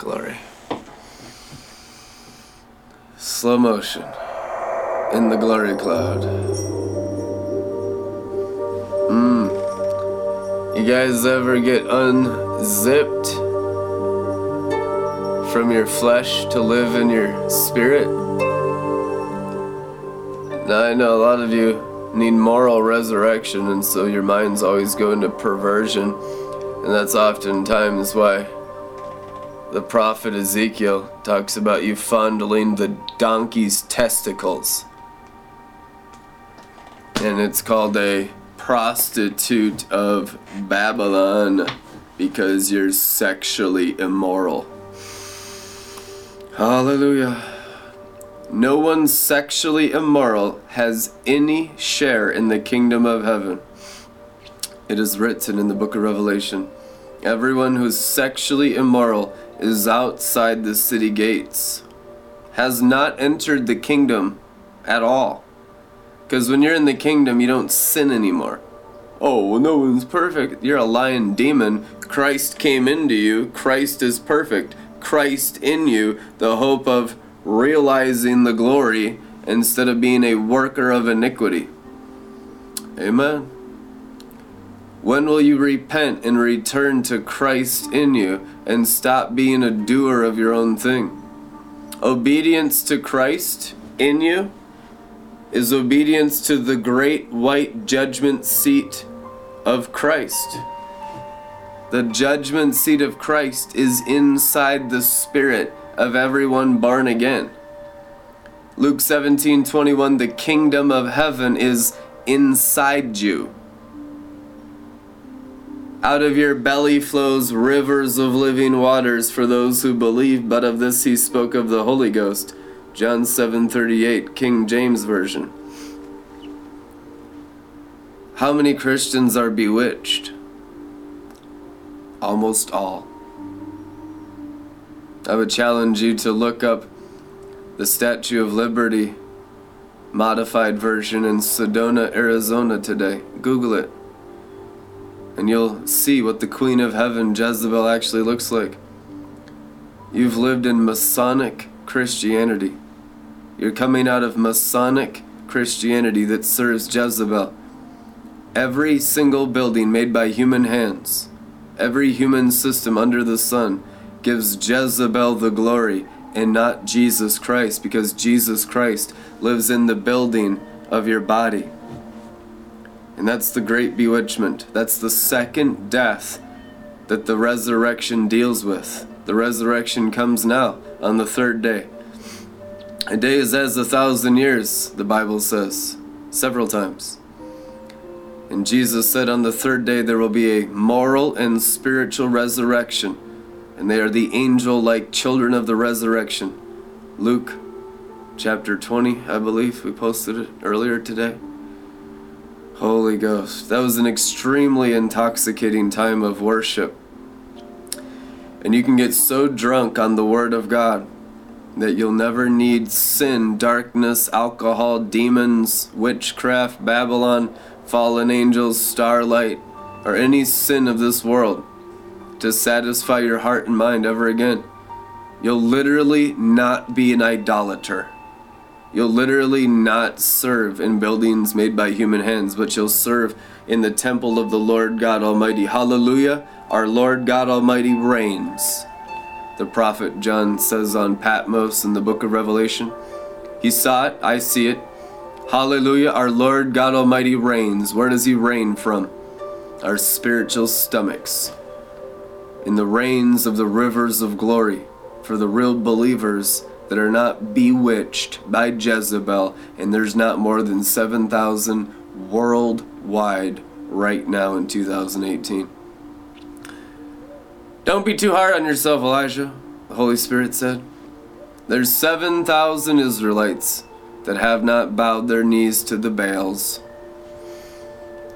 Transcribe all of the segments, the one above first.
Glory. Slow motion in the glory cloud. Mmm. You guys ever get unzipped from your flesh to live in your spirit? Now, I know a lot of you need moral resurrection, and so your minds always go into perversion, and that's oftentimes why the prophet Ezekiel talks about you fondling the donkey's testicles. And it's called a prostitute of Babylon because you're sexually immoral. Hallelujah. No one sexually immoral has any share in the kingdom of heaven. It is written in the book of Revelation. Everyone who's sexually immoral is outside the city gates, has not entered the kingdom at all. Because when you're in the kingdom, you don't sin anymore. Oh, well, no one's perfect. You're a lying demon. Christ came into you. Christ is perfect. Christ in you, the hope of realizing the glory instead of being a worker of iniquity. Amen. When will you repent and return to Christ in you and stop being a doer of your own thing? Obedience to Christ in you is obedience to the great white judgment seat of Christ. The judgment seat of Christ is inside the spirit of everyone born again. Luke 17 21, the kingdom of heaven is inside you. Out of your belly flows rivers of living waters for those who believe, but of this he spoke of the Holy Ghost. John 7:38, King James version. How many Christians are bewitched? Almost all. I would challenge you to look up the Statue of Liberty modified version in Sedona, Arizona today. Google it and you'll see what the Queen of Heaven, Jezebel, actually looks like. You've lived in Masonic Christianity. You're coming out of Masonic Christianity that serves Jezebel. Every single building made by human hands, every human system under the sun, gives Jezebel the glory and not Jesus Christ because Jesus Christ lives in the building of your body. And that's the great bewitchment. That's the second death that the resurrection deals with. The resurrection comes now on the third day. A day is as a thousand years, the Bible says, several times. And Jesus said on the third day there will be a moral and spiritual resurrection, and they are the angel like children of the resurrection. Luke chapter 20, I believe, we posted it earlier today. Holy Ghost. That was an extremely intoxicating time of worship. And you can get so drunk on the Word of God that you'll never need sin, darkness, alcohol, demons, witchcraft, Babylon, fallen angels, starlight, or any sin of this world to satisfy your heart and mind ever again. You'll literally not be an idolater. You'll literally not serve in buildings made by human hands, but you'll serve in the temple of the Lord God Almighty. Hallelujah! Our Lord God Almighty reigns. The prophet John says on Patmos in the book of Revelation. He saw it, I see it. Hallelujah! Our Lord God Almighty reigns. Where does He reign from? Our spiritual stomachs. In the rains of the rivers of glory for the real believers that are not bewitched by Jezebel, and there's not more than 7,000 worldwide right now in 2018. Don't be too hard on yourself, Elijah, the Holy Spirit said. There's 7,000 Israelites that have not bowed their knees to the Baals.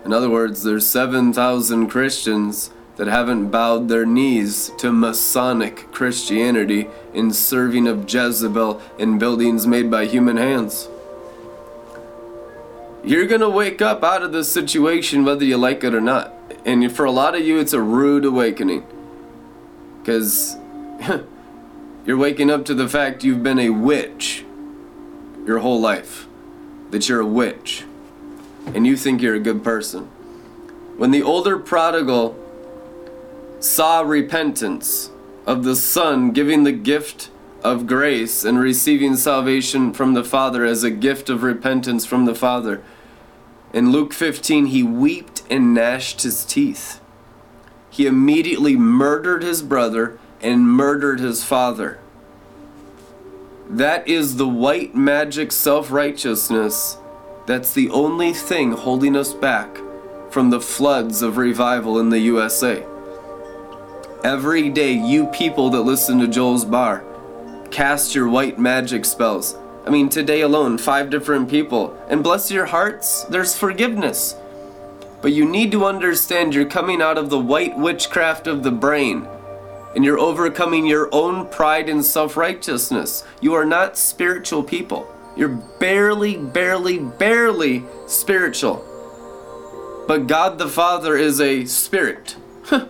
In other words, there's 7,000 Christians that haven't bowed their knees to Masonic Christianity in serving of Jezebel in buildings made by human hands. You're to wake up out of this situation whether you like it or not. And for a lot of you, it's a rude awakening. Because You're waking up to the fact you've been a witch your whole life. That you're a witch. And you think you're a good person. When the older prodigal saw repentance of the son giving the gift of grace and receiving salvation from the Father as a gift of repentance from the Father. In Luke 15, he wept and gnashed his teeth. He immediately murdered his brother and murdered his father. That is the white magic self righteousness that's the only thing holding us back from the floods of revival in the USA. Every day, you people that listen to Joel's Bar, cast your white magic spells. I mean, today alone, five different people. And bless your hearts, there's forgiveness. But you need to understand you're coming out of the white witchcraft of the brain. And you're overcoming your own pride and self righteousness. You are not spiritual people. You're barely, barely, barely spiritual. But God the Father is a spirit.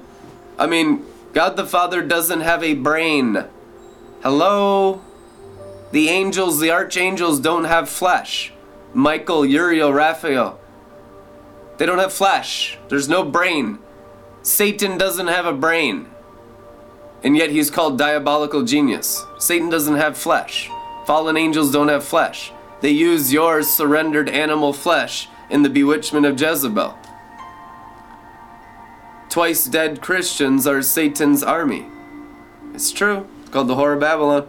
I mean, God the Father doesn't have a brain. Hello? The angels, the archangels don't have flesh. Michael, Uriel, Raphael. They don't have flesh. There's no brain. Satan doesn't have a brain. And yet he's called diabolical genius. Satan doesn't have flesh. Fallen angels don't have flesh. They use your surrendered animal flesh in the bewitchment of Jezebel. Twice dead Christians are Satan's army. It's true It's called the Horror of Babylon.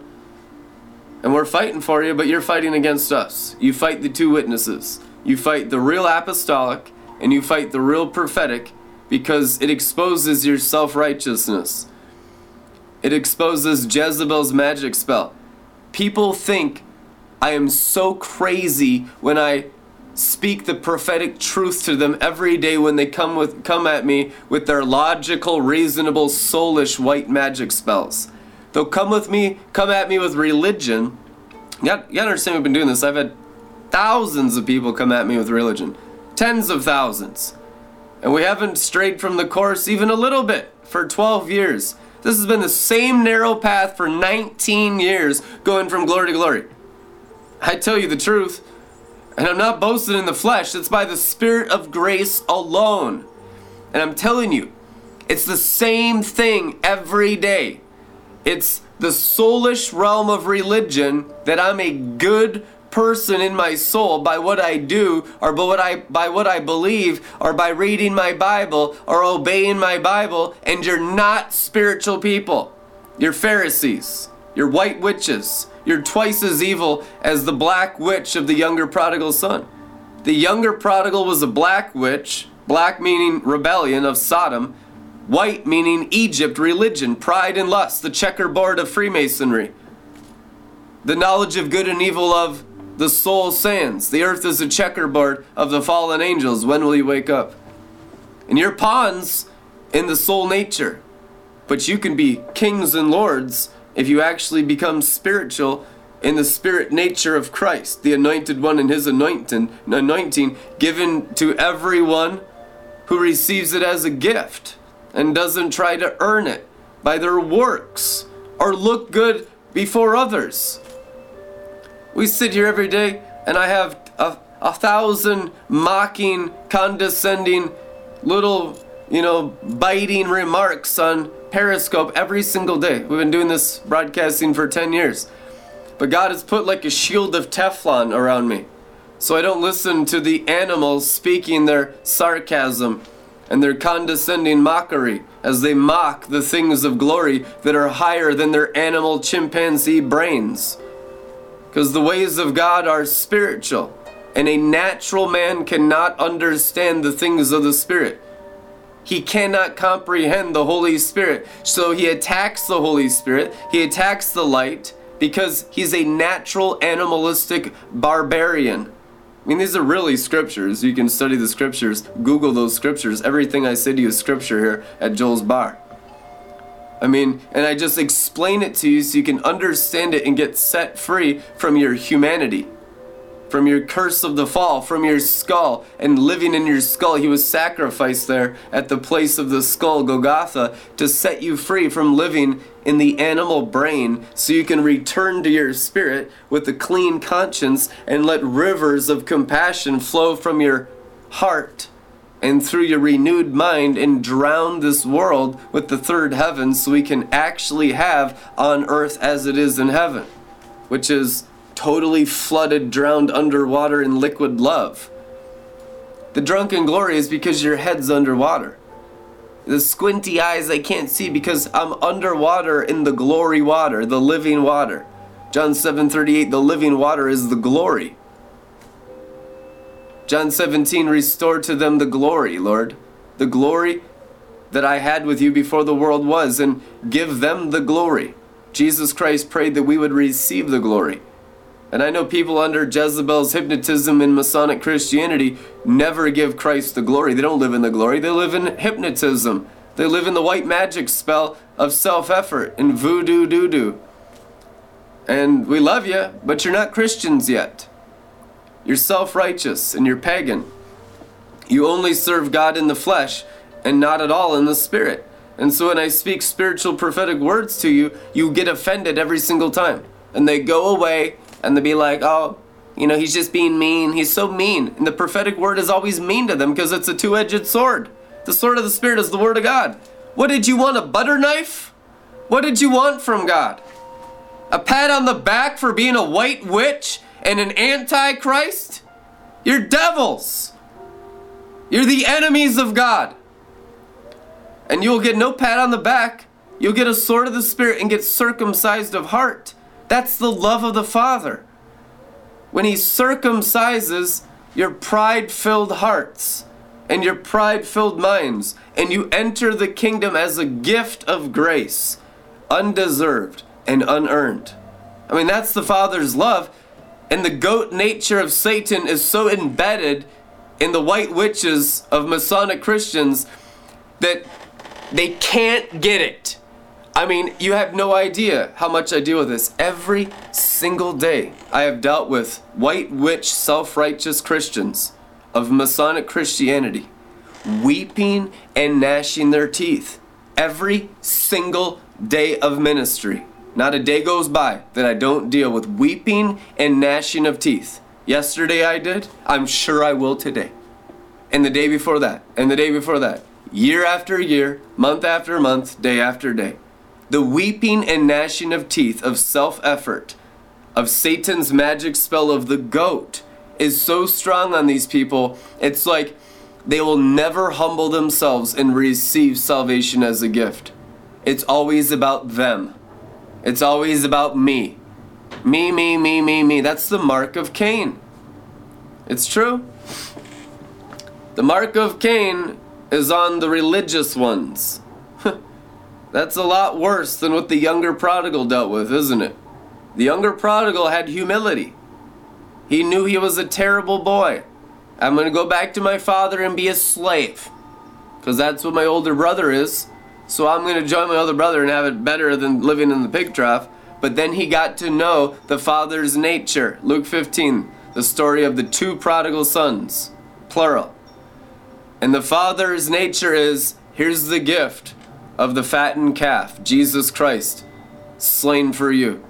And we're fighting for you, but you're fighting against us. You fight the two witnesses. You fight the real apostolic and you fight the real prophetic because it exposes your self righteousness. It exposes Jezebel's magic spell. People think I am so crazy when I speak the prophetic truth to them every day when they come with come at me with their logical, reasonable, soulish white magic spells. They'll come with me, come at me with religion. You gotta, you gotta understand, we've been doing this. I've had thousands of people come at me with religion, tens of thousands. And we haven't strayed from the course even a little bit for 12 years. This has been the same narrow path for 19 years, going from glory to glory. I tell you the truth, and I'm not boasting in the flesh, it's by the Spirit of grace alone. And I'm telling you, it's the same thing every day. It's the soulish realm of religion that I'm a good person in my soul by what I do or by what I by what I believe or by reading my Bible or obeying my Bible and you're not spiritual people. You're Pharisees. You're white witches. You're twice as evil as the black witch of the younger prodigal son. The younger prodigal was a black witch, black meaning rebellion of Sodom, White meaning Egypt, religion, pride and lust, the checkerboard of Freemasonry. The knowledge of good and evil of the soul sands. The earth is a checkerboard of the fallen angels. When will you wake up? And you're pawns in the soul nature. But you can be kings and lords if you actually become spiritual in the spirit nature of Christ, the anointed one and his anointing, anointing given to everyone who receives it as a gift and doesn't try to earn it by their works or look good before others. We sit here every day and I have a, a thousand mocking, condescending, little, you know, biting remarks on Periscope every single day. We've been doing this broadcasting for 10 years. But God has put like a shield of Teflon around me. So I don't listen to the animals speaking their sarcasm and their condescending mockery as they mock the things of glory that are higher than their animal chimpanzee brains. Because the ways of God are spiritual, and a natural man cannot understand the things of the Spirit. He cannot comprehend the Holy Spirit. So he attacks the Holy Spirit, he attacks the light, because he's a natural animalistic barbarian. I mean, these are really scriptures. You can study the scriptures, Google those scriptures. Everything I say to you is scripture here at Joel's Bar. I mean, and I just explain it to you so you can understand it and get set free from your humanity, from your curse of the fall, from your skull, and living in your skull. He was sacrificed there at the place of the skull, Golgotha, to set you free from living in the animal brain so you can return to your spirit with a clean conscience and let rivers of compassion flow from your heart and through your renewed mind and drown this world with the third heaven so we can actually have on earth as it is in heaven, which is totally flooded, drowned underwater in liquid love. The drunken glory is because your head's underwater. The squinty eyes I can't see because I'm underwater in the glory water, the living water. John 7:38 the living water is the glory. John 17 restore to them the glory, Lord. The glory that I had with you before the world was and give them the glory. Jesus Christ prayed that we would receive the glory. And I know people under Jezebel's hypnotism in Masonic Christianity never give Christ the glory. They don't live in the glory, they live in hypnotism. They live in the white magic spell of self effort and voodoo doo doo. And we love you, but you're not Christians yet. You're self righteous and you're pagan. You only serve God in the flesh and not at all in the spirit. And so when I speak spiritual prophetic words to you, you get offended every single time. And they go away and they'll be like, oh, you know, he's just being mean. He's so mean. And the prophetic word is always mean to them because it's a two edged sword. The sword of the Spirit is the word of God. What did you want? A butter knife? What did you want from God? A pat on the back for being a white witch and an antichrist? You're devils. You're the enemies of God. And you'll get no pat on the back. You'll get a sword of the Spirit and get circumcised of heart. That's the love of the Father. When He circumcises your pride filled hearts and your pride filled minds, and you enter the kingdom as a gift of grace, undeserved and unearned. I mean, that's the Father's love. And the goat nature of Satan is so embedded in the white witches of Masonic Christians that they can't get it. I mean, you have no idea how much I deal with this. Every single day, I have dealt with white witch, self righteous Christians of Masonic Christianity weeping and gnashing their teeth. Every single day of ministry. Not a day goes by that I don't deal with weeping and gnashing of teeth. Yesterday I did, I'm sure I will today. And the day before that, and the day before that. Year after year, month after month, day after day the weeping and gnashing of teeth of self effort, of Satan's magic spell of the goat, is so strong on these people, it's like they will never humble themselves and receive salvation as a gift. It's always about them, it's always about me. Me, me, me, me, me. That's the mark of Cain. It's true. The mark of Cain is on the religious ones. That's a lot worse than what the younger prodigal dealt with, isn't it? The younger prodigal had humility. He knew he was a terrible boy. I'm going to go back to my father and be a slave. Because that's what my older brother is. So I'm going to join my older brother and have it better than living in the pig trough. But then he got to know the father's nature. Luke 15, the story of the two prodigal sons, plural. And the father's nature is here's the gift of the fattened calf, Jesus Christ, slain for you.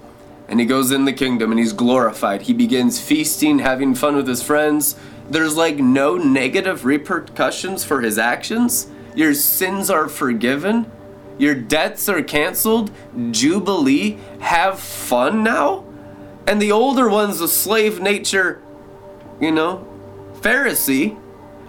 And he goes in the kingdom and he's glorified. He begins feasting, having fun with his friends. There's like no negative repercussions for his actions. Your sins are forgiven. Your debts are canceled. Jubilee. Have fun now. And the older one's a slave nature, you know, Pharisee,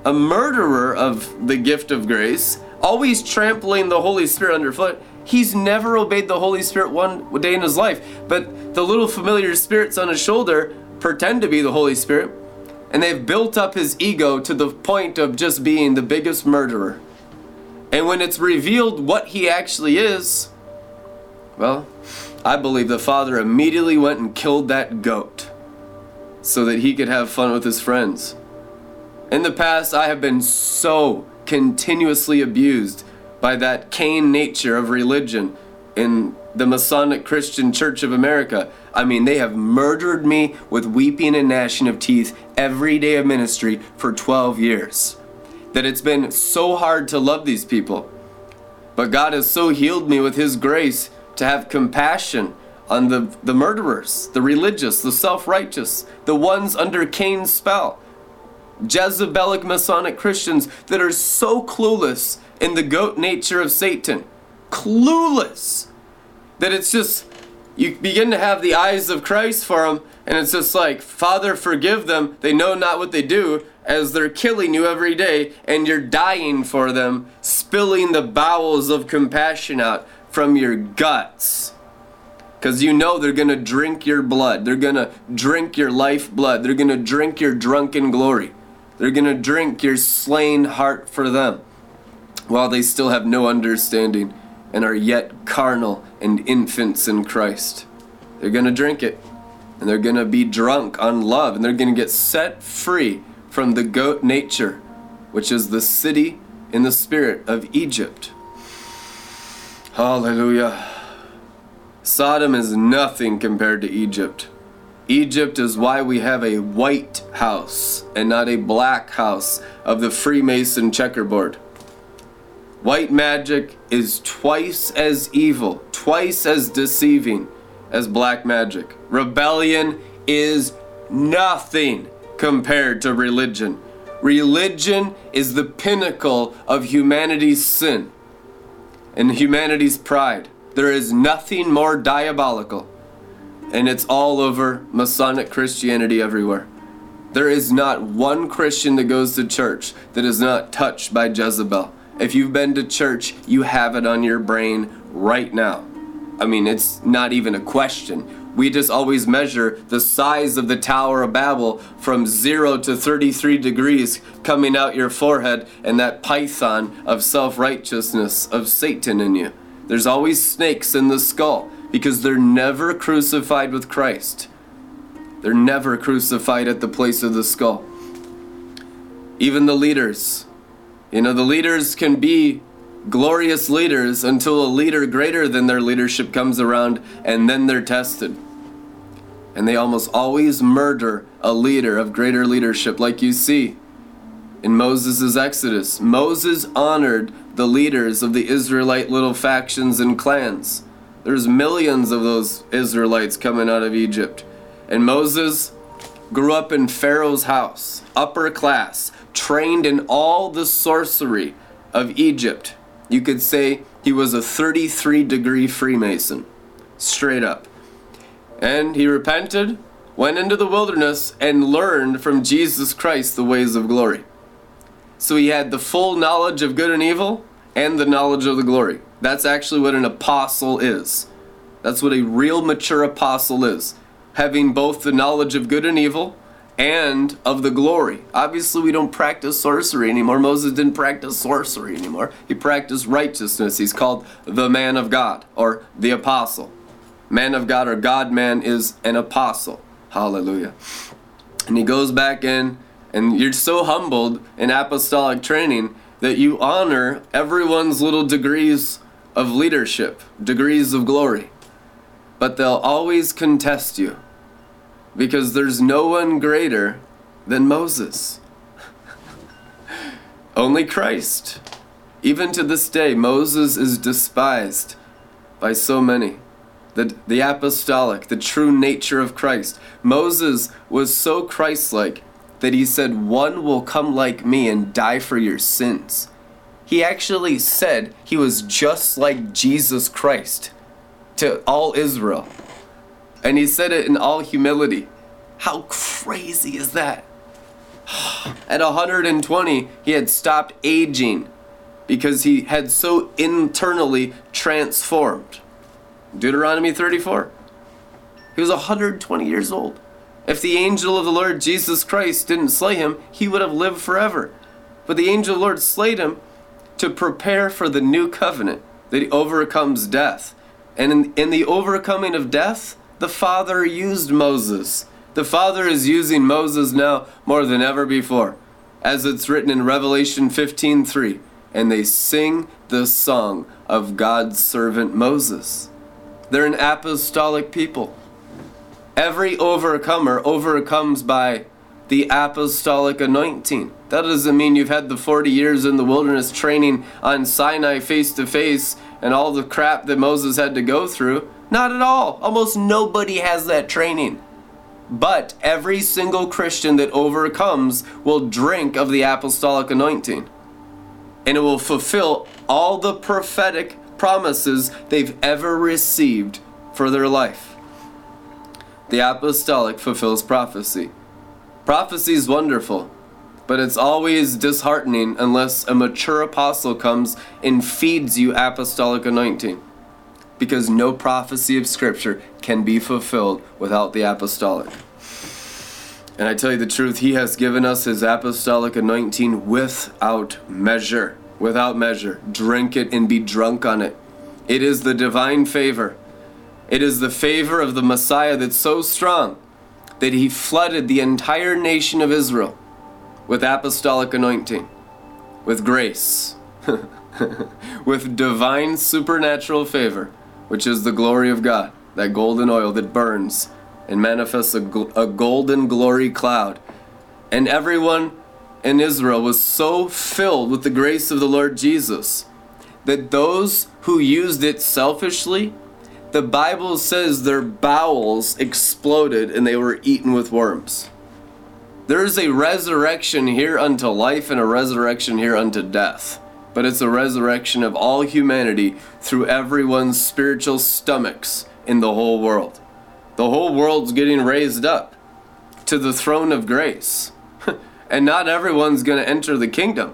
a murderer of the gift of grace always trampling the Holy Spirit underfoot. He's never obeyed the Holy Spirit one day in his life. But the little familiar spirits on his shoulder pretend to be the Holy Spirit, and they've built up his ego to the point of just being the biggest murderer. And when it's revealed what he actually is, well, I believe the father immediately went and killed that goat so that he could have fun with his friends. In the past, I have been so continuously abused by that Cain nature of religion in the Masonic Christian Church of America. I mean, they have murdered me with weeping and gnashing of teeth every day of ministry for 12 years. That it's been so hard to love these people. But God has so healed me with His grace to have compassion on the, the murderers, the religious, the self righteous, the ones under Cain's spell. Jezebelic Masonic Christians that are so clueless in the goat nature of Satan. Clueless. That it's just, you begin to have the eyes of Christ for them, and it's just like, Father, forgive them. They know not what they do, as they're killing you every day, and you're dying for them, spilling the bowels of compassion out from your guts. Because you know they're going to drink your blood. They're going to drink your life blood. They're going to drink your drunken glory. They're going to drink your slain heart for them while they still have no understanding and are yet carnal and infants in Christ. They're going to drink it and they're going to be drunk on love and they're going to get set free from the goat nature, which is the city in the spirit of Egypt. Hallelujah. Sodom is nothing compared to Egypt. Egypt is why we have a white house and not a black house of the Freemason checkerboard. White magic is twice as evil, twice as deceiving as black magic. Rebellion is nothing compared to religion. Religion is the pinnacle of humanity's sin and humanity's pride. There is nothing more diabolical and it's all over Masonic Christianity everywhere. There is not one Christian that goes to church that is not touched by Jezebel. If you've been to church, you have it on your brain right now. I mean, it's not even a question. We just always measure the size of the Tower of Babel from 0 to 33 degrees coming out your forehead and that python of self righteousness of Satan in you. There's always snakes in the skull because they're never crucified with Christ. They're never crucified at the place of the skull. Even the leaders. You know, the leaders can be glorious leaders until a leader greater than their leadership comes around and then they're tested. And they almost always murder a leader of greater leadership, like you see in Moses' Exodus. Moses honored the leaders of the Israelite little factions and clans. There's millions of those Israelites coming out of Egypt. And Moses grew up in Pharaoh's house, upper class, trained in all the sorcery of Egypt. You could say he was a 33 degree Freemason, straight up. And he repented, went into the wilderness, and learned from Jesus Christ the ways of glory. So he had the full knowledge of good and evil and the knowledge of the glory. That's actually what an apostle is. That's what a real mature apostle is. Having both the knowledge of good and evil and of the glory. Obviously, we don't practice sorcery anymore. Moses didn't practice sorcery anymore. He practiced righteousness. He's called the man of God or the apostle. Man of God or God man is an apostle. Hallelujah. And he goes back in, and you're so humbled in apostolic training that you honor everyone's little degrees of leadership, degrees of glory. But they'll always contest you because there's no one greater than Moses. Only Christ. Even to this day, Moses is despised by so many. The, the apostolic, the true nature of Christ. Moses was so Christ like that he said, One will come like me and die for your sins. He actually said he was just like Jesus Christ to all Israel. And he said it in all humility. How crazy is that? At 120, he had stopped aging because he had so internally transformed. Deuteronomy 34. He was 120 years old. If the angel of the Lord Jesus Christ didn't slay him, he would have lived forever. But the angel of the Lord slayed him to prepare for the new covenant that overcomes death. And in, in the overcoming of death, the Father used Moses. The Father is using Moses now more than ever before. As it's written in Revelation 15:3, and they sing the song of God's servant Moses. They're an apostolic people. Every overcomer overcomes by the apostolic anointing. That doesn't mean you've had the 40 years in the wilderness training on Sinai face to face and all the crap that Moses had to go through. Not at all. Almost nobody has that training. But every single Christian that overcomes will drink of the apostolic anointing. And it will fulfill all the prophetic promises they've ever received for their life. The apostolic fulfills prophecy. Prophecy is wonderful, but it's always disheartening unless a mature apostle comes and feeds you apostolic anointing. Because no prophecy of Scripture can be fulfilled without the apostolic. And I tell you the truth, He has given us His apostolic anointing without measure. Without measure. Drink it and be drunk on it. It is the divine favor. It is the favor of the Messiah that's so strong that he flooded the entire nation of Israel with apostolic anointing, with grace, with divine supernatural favor, which is the glory of God, that golden oil that burns and manifests a, a golden glory cloud. And everyone in Israel was so filled with the grace of the Lord Jesus that those who used it selfishly the Bible says their bowels exploded and they were eaten with worms. There is a resurrection here unto life and a resurrection here unto death. But it's a resurrection of all humanity through everyone's spiritual stomachs in the whole world. The whole world's getting raised up to the throne of grace. and not everyone's going to enter the kingdom.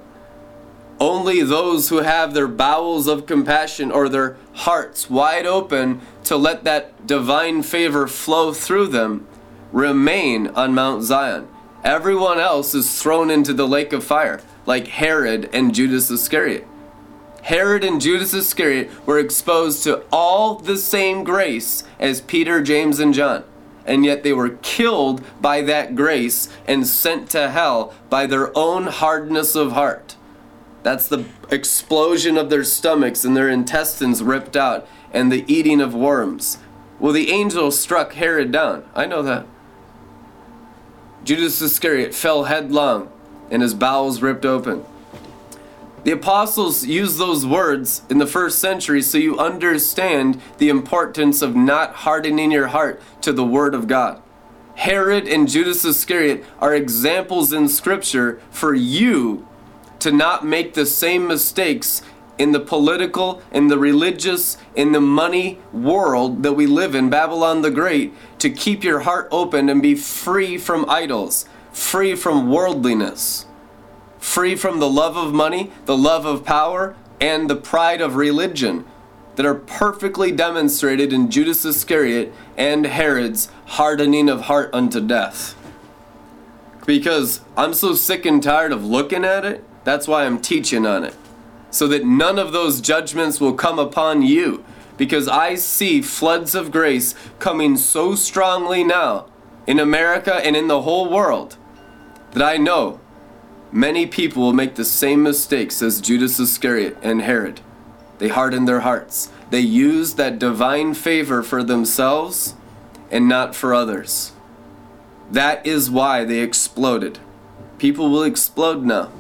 Only those who have their bowels of compassion or their hearts wide open to let that divine favor flow through them remain on Mount Zion. Everyone else is thrown into the lake of fire, like Herod and Judas Iscariot. Herod and Judas Iscariot were exposed to all the same grace as Peter, James, and John, and yet they were killed by that grace and sent to hell by their own hardness of heart. That's the explosion of their stomachs and their intestines ripped out and the eating of worms. Well, the angel struck Herod down. I know that. Judas Iscariot fell headlong and his bowels ripped open. The apostles used those words in the first century so you understand the importance of not hardening your heart to the Word of God. Herod and Judas Iscariot are examples in Scripture for you to not make the same mistakes in the political, in the religious, in the money world that we live in, Babylon the Great, to keep your heart open and be free from idols, free from worldliness, free from the love of money, the love of power, and the pride of religion that are perfectly demonstrated in Judas Iscariot and Herod's hardening of heart unto death. Because I'm so sick and tired of looking at it that's why I'm teaching on it. So that none of those judgments will come upon you. Because I see floods of grace coming so strongly now in America and in the whole world that I know many people will make the same mistakes as Judas Iscariot and Herod. They harden their hearts. They use that divine favor for themselves and not for others. That is why they exploded. People will explode now.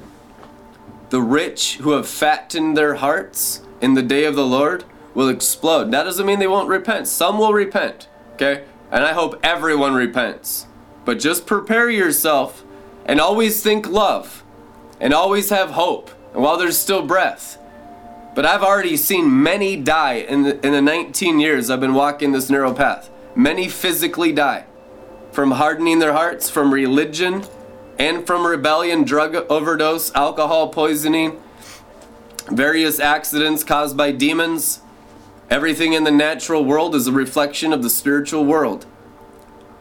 The rich who have fattened their hearts in the day of the Lord will explode. That doesn't mean they won't repent. Some will repent, okay? And I hope everyone repents. But just prepare yourself and always think love and always have hope while there's still breath. But I've already seen many die in the, in the 19 years I've been walking this narrow path. Many physically die from hardening their hearts, from religion, and from rebellion, drug overdose, alcohol poisoning, various accidents caused by demons. Everything in the natural world is a reflection of the spiritual world.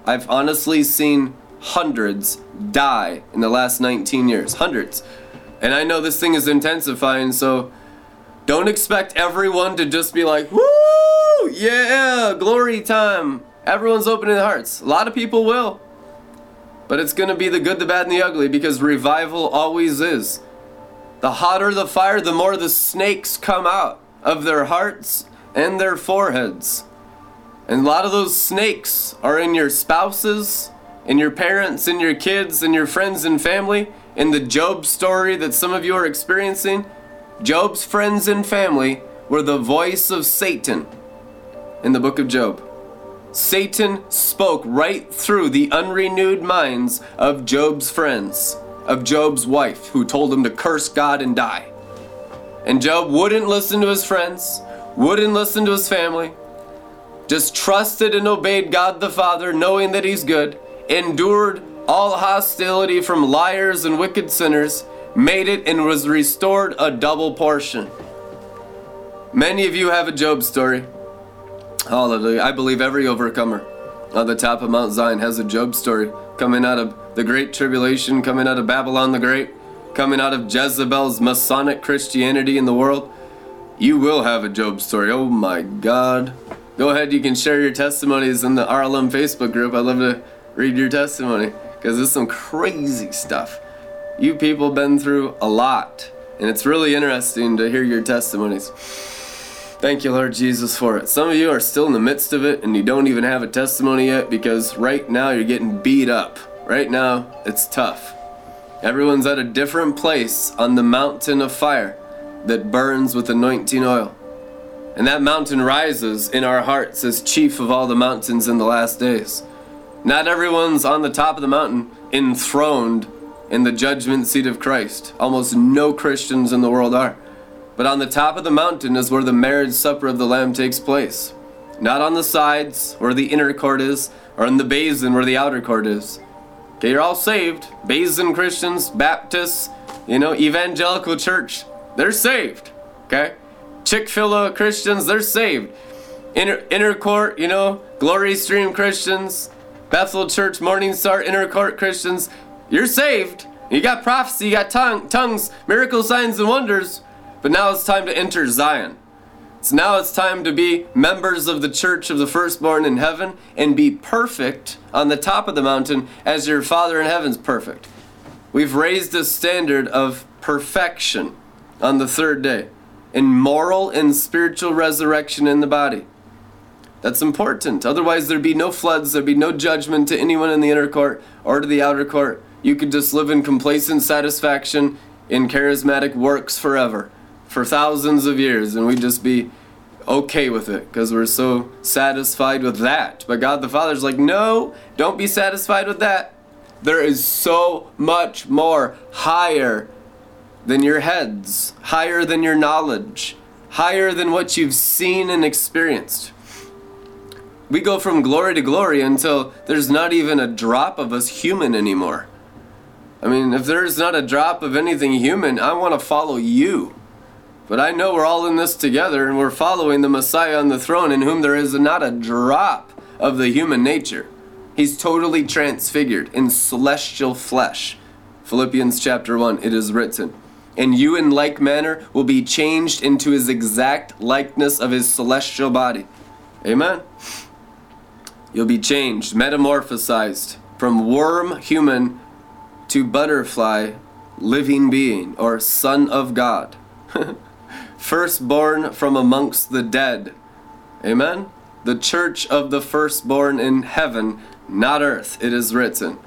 I've honestly seen hundreds die in the last 19 years. Hundreds. And I know this thing is intensifying, so don't expect everyone to just be like, woo, yeah, glory time. Everyone's opening their hearts. A lot of people will. But it's going to be the good, the bad, and the ugly because revival always is. The hotter the fire, the more the snakes come out of their hearts and their foreheads. And a lot of those snakes are in your spouses, in your parents, in your kids, in your friends and family. In the Job story that some of you are experiencing, Job's friends and family were the voice of Satan in the book of Job. Satan spoke right through the unrenewed minds of Job's friends, of Job's wife, who told him to curse God and die. And Job wouldn't listen to his friends, wouldn't listen to his family, just trusted and obeyed God the Father, knowing that He's good, endured all hostility from liars and wicked sinners, made it and was restored a double portion. Many of you have a Job story. Hallelujah. I believe every overcomer on the top of Mount Zion has a Job story coming out of the Great Tribulation, coming out of Babylon the Great, coming out of Jezebel's Masonic Christianity in the world. You will have a Job story. Oh my God. Go ahead, you can share your testimonies in the RLM Facebook group. I'd love to read your testimony because it's some crazy stuff. You people been through a lot, and it's really interesting to hear your testimonies. Thank you, Lord Jesus, for it. Some of you are still in the midst of it and you don't even have a testimony yet because right now you're getting beat up. Right now, it's tough. Everyone's at a different place on the mountain of fire that burns with anointing oil. And that mountain rises in our hearts as chief of all the mountains in the last days. Not everyone's on the top of the mountain enthroned in the judgment seat of Christ. Almost no Christians in the world are. But on the top of the mountain is where the marriage supper of the Lamb takes place. Not on the sides where the inner court is, or in the basin where the outer court is. Okay, you're all saved. Basin Christians, Baptists, you know, evangelical church, they're saved. Okay? Chick fil A Christians, they're saved. Inner, inner court, you know, Glory Stream Christians, Bethel Church, Morning Star, Inner Court Christians, you're saved. You got prophecy, you got tongue, tongues, miracle signs, and wonders. But now it's time to enter Zion. So now it's time to be members of the church of the firstborn in heaven and be perfect on the top of the mountain as your Father in heaven's perfect. We've raised a standard of perfection on the third day in moral and spiritual resurrection in the body. That's important. Otherwise, there'd be no floods, there'd be no judgment to anyone in the inner court or to the outer court. You could just live in complacent satisfaction in charismatic works forever for thousands of years and we'd just be okay with it because we're so satisfied with that. But God the Father's like, no, don't be satisfied with that. There is so much more higher than your heads, higher than your knowledge, higher than what you've seen and experienced. We go from glory to glory until there's not even a drop of us human anymore. I mean, if there's not a drop of anything human, I want to follow you. But I know we're all in this together and we're following the Messiah on the throne in whom there is not a drop of the human nature. He's totally transfigured in celestial flesh. Philippians chapter 1, it is written and you in like manner will be changed into his exact likeness of his celestial body. Amen. You'll be changed, metamorphosized from worm human to butterfly living being or son of God. Firstborn from amongst the dead. Amen. The church of the firstborn in heaven, not earth, it is written.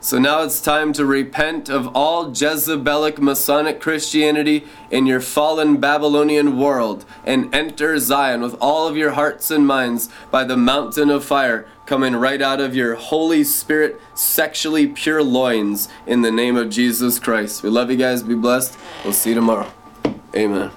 So now it's time to repent of all Jezebelic Masonic Christianity in your fallen Babylonian world and enter Zion with all of your hearts and minds by the mountain of fire coming right out of your Holy Spirit sexually pure loins in the name of Jesus Christ. We love you guys. Be blessed. We'll see you tomorrow. Amen.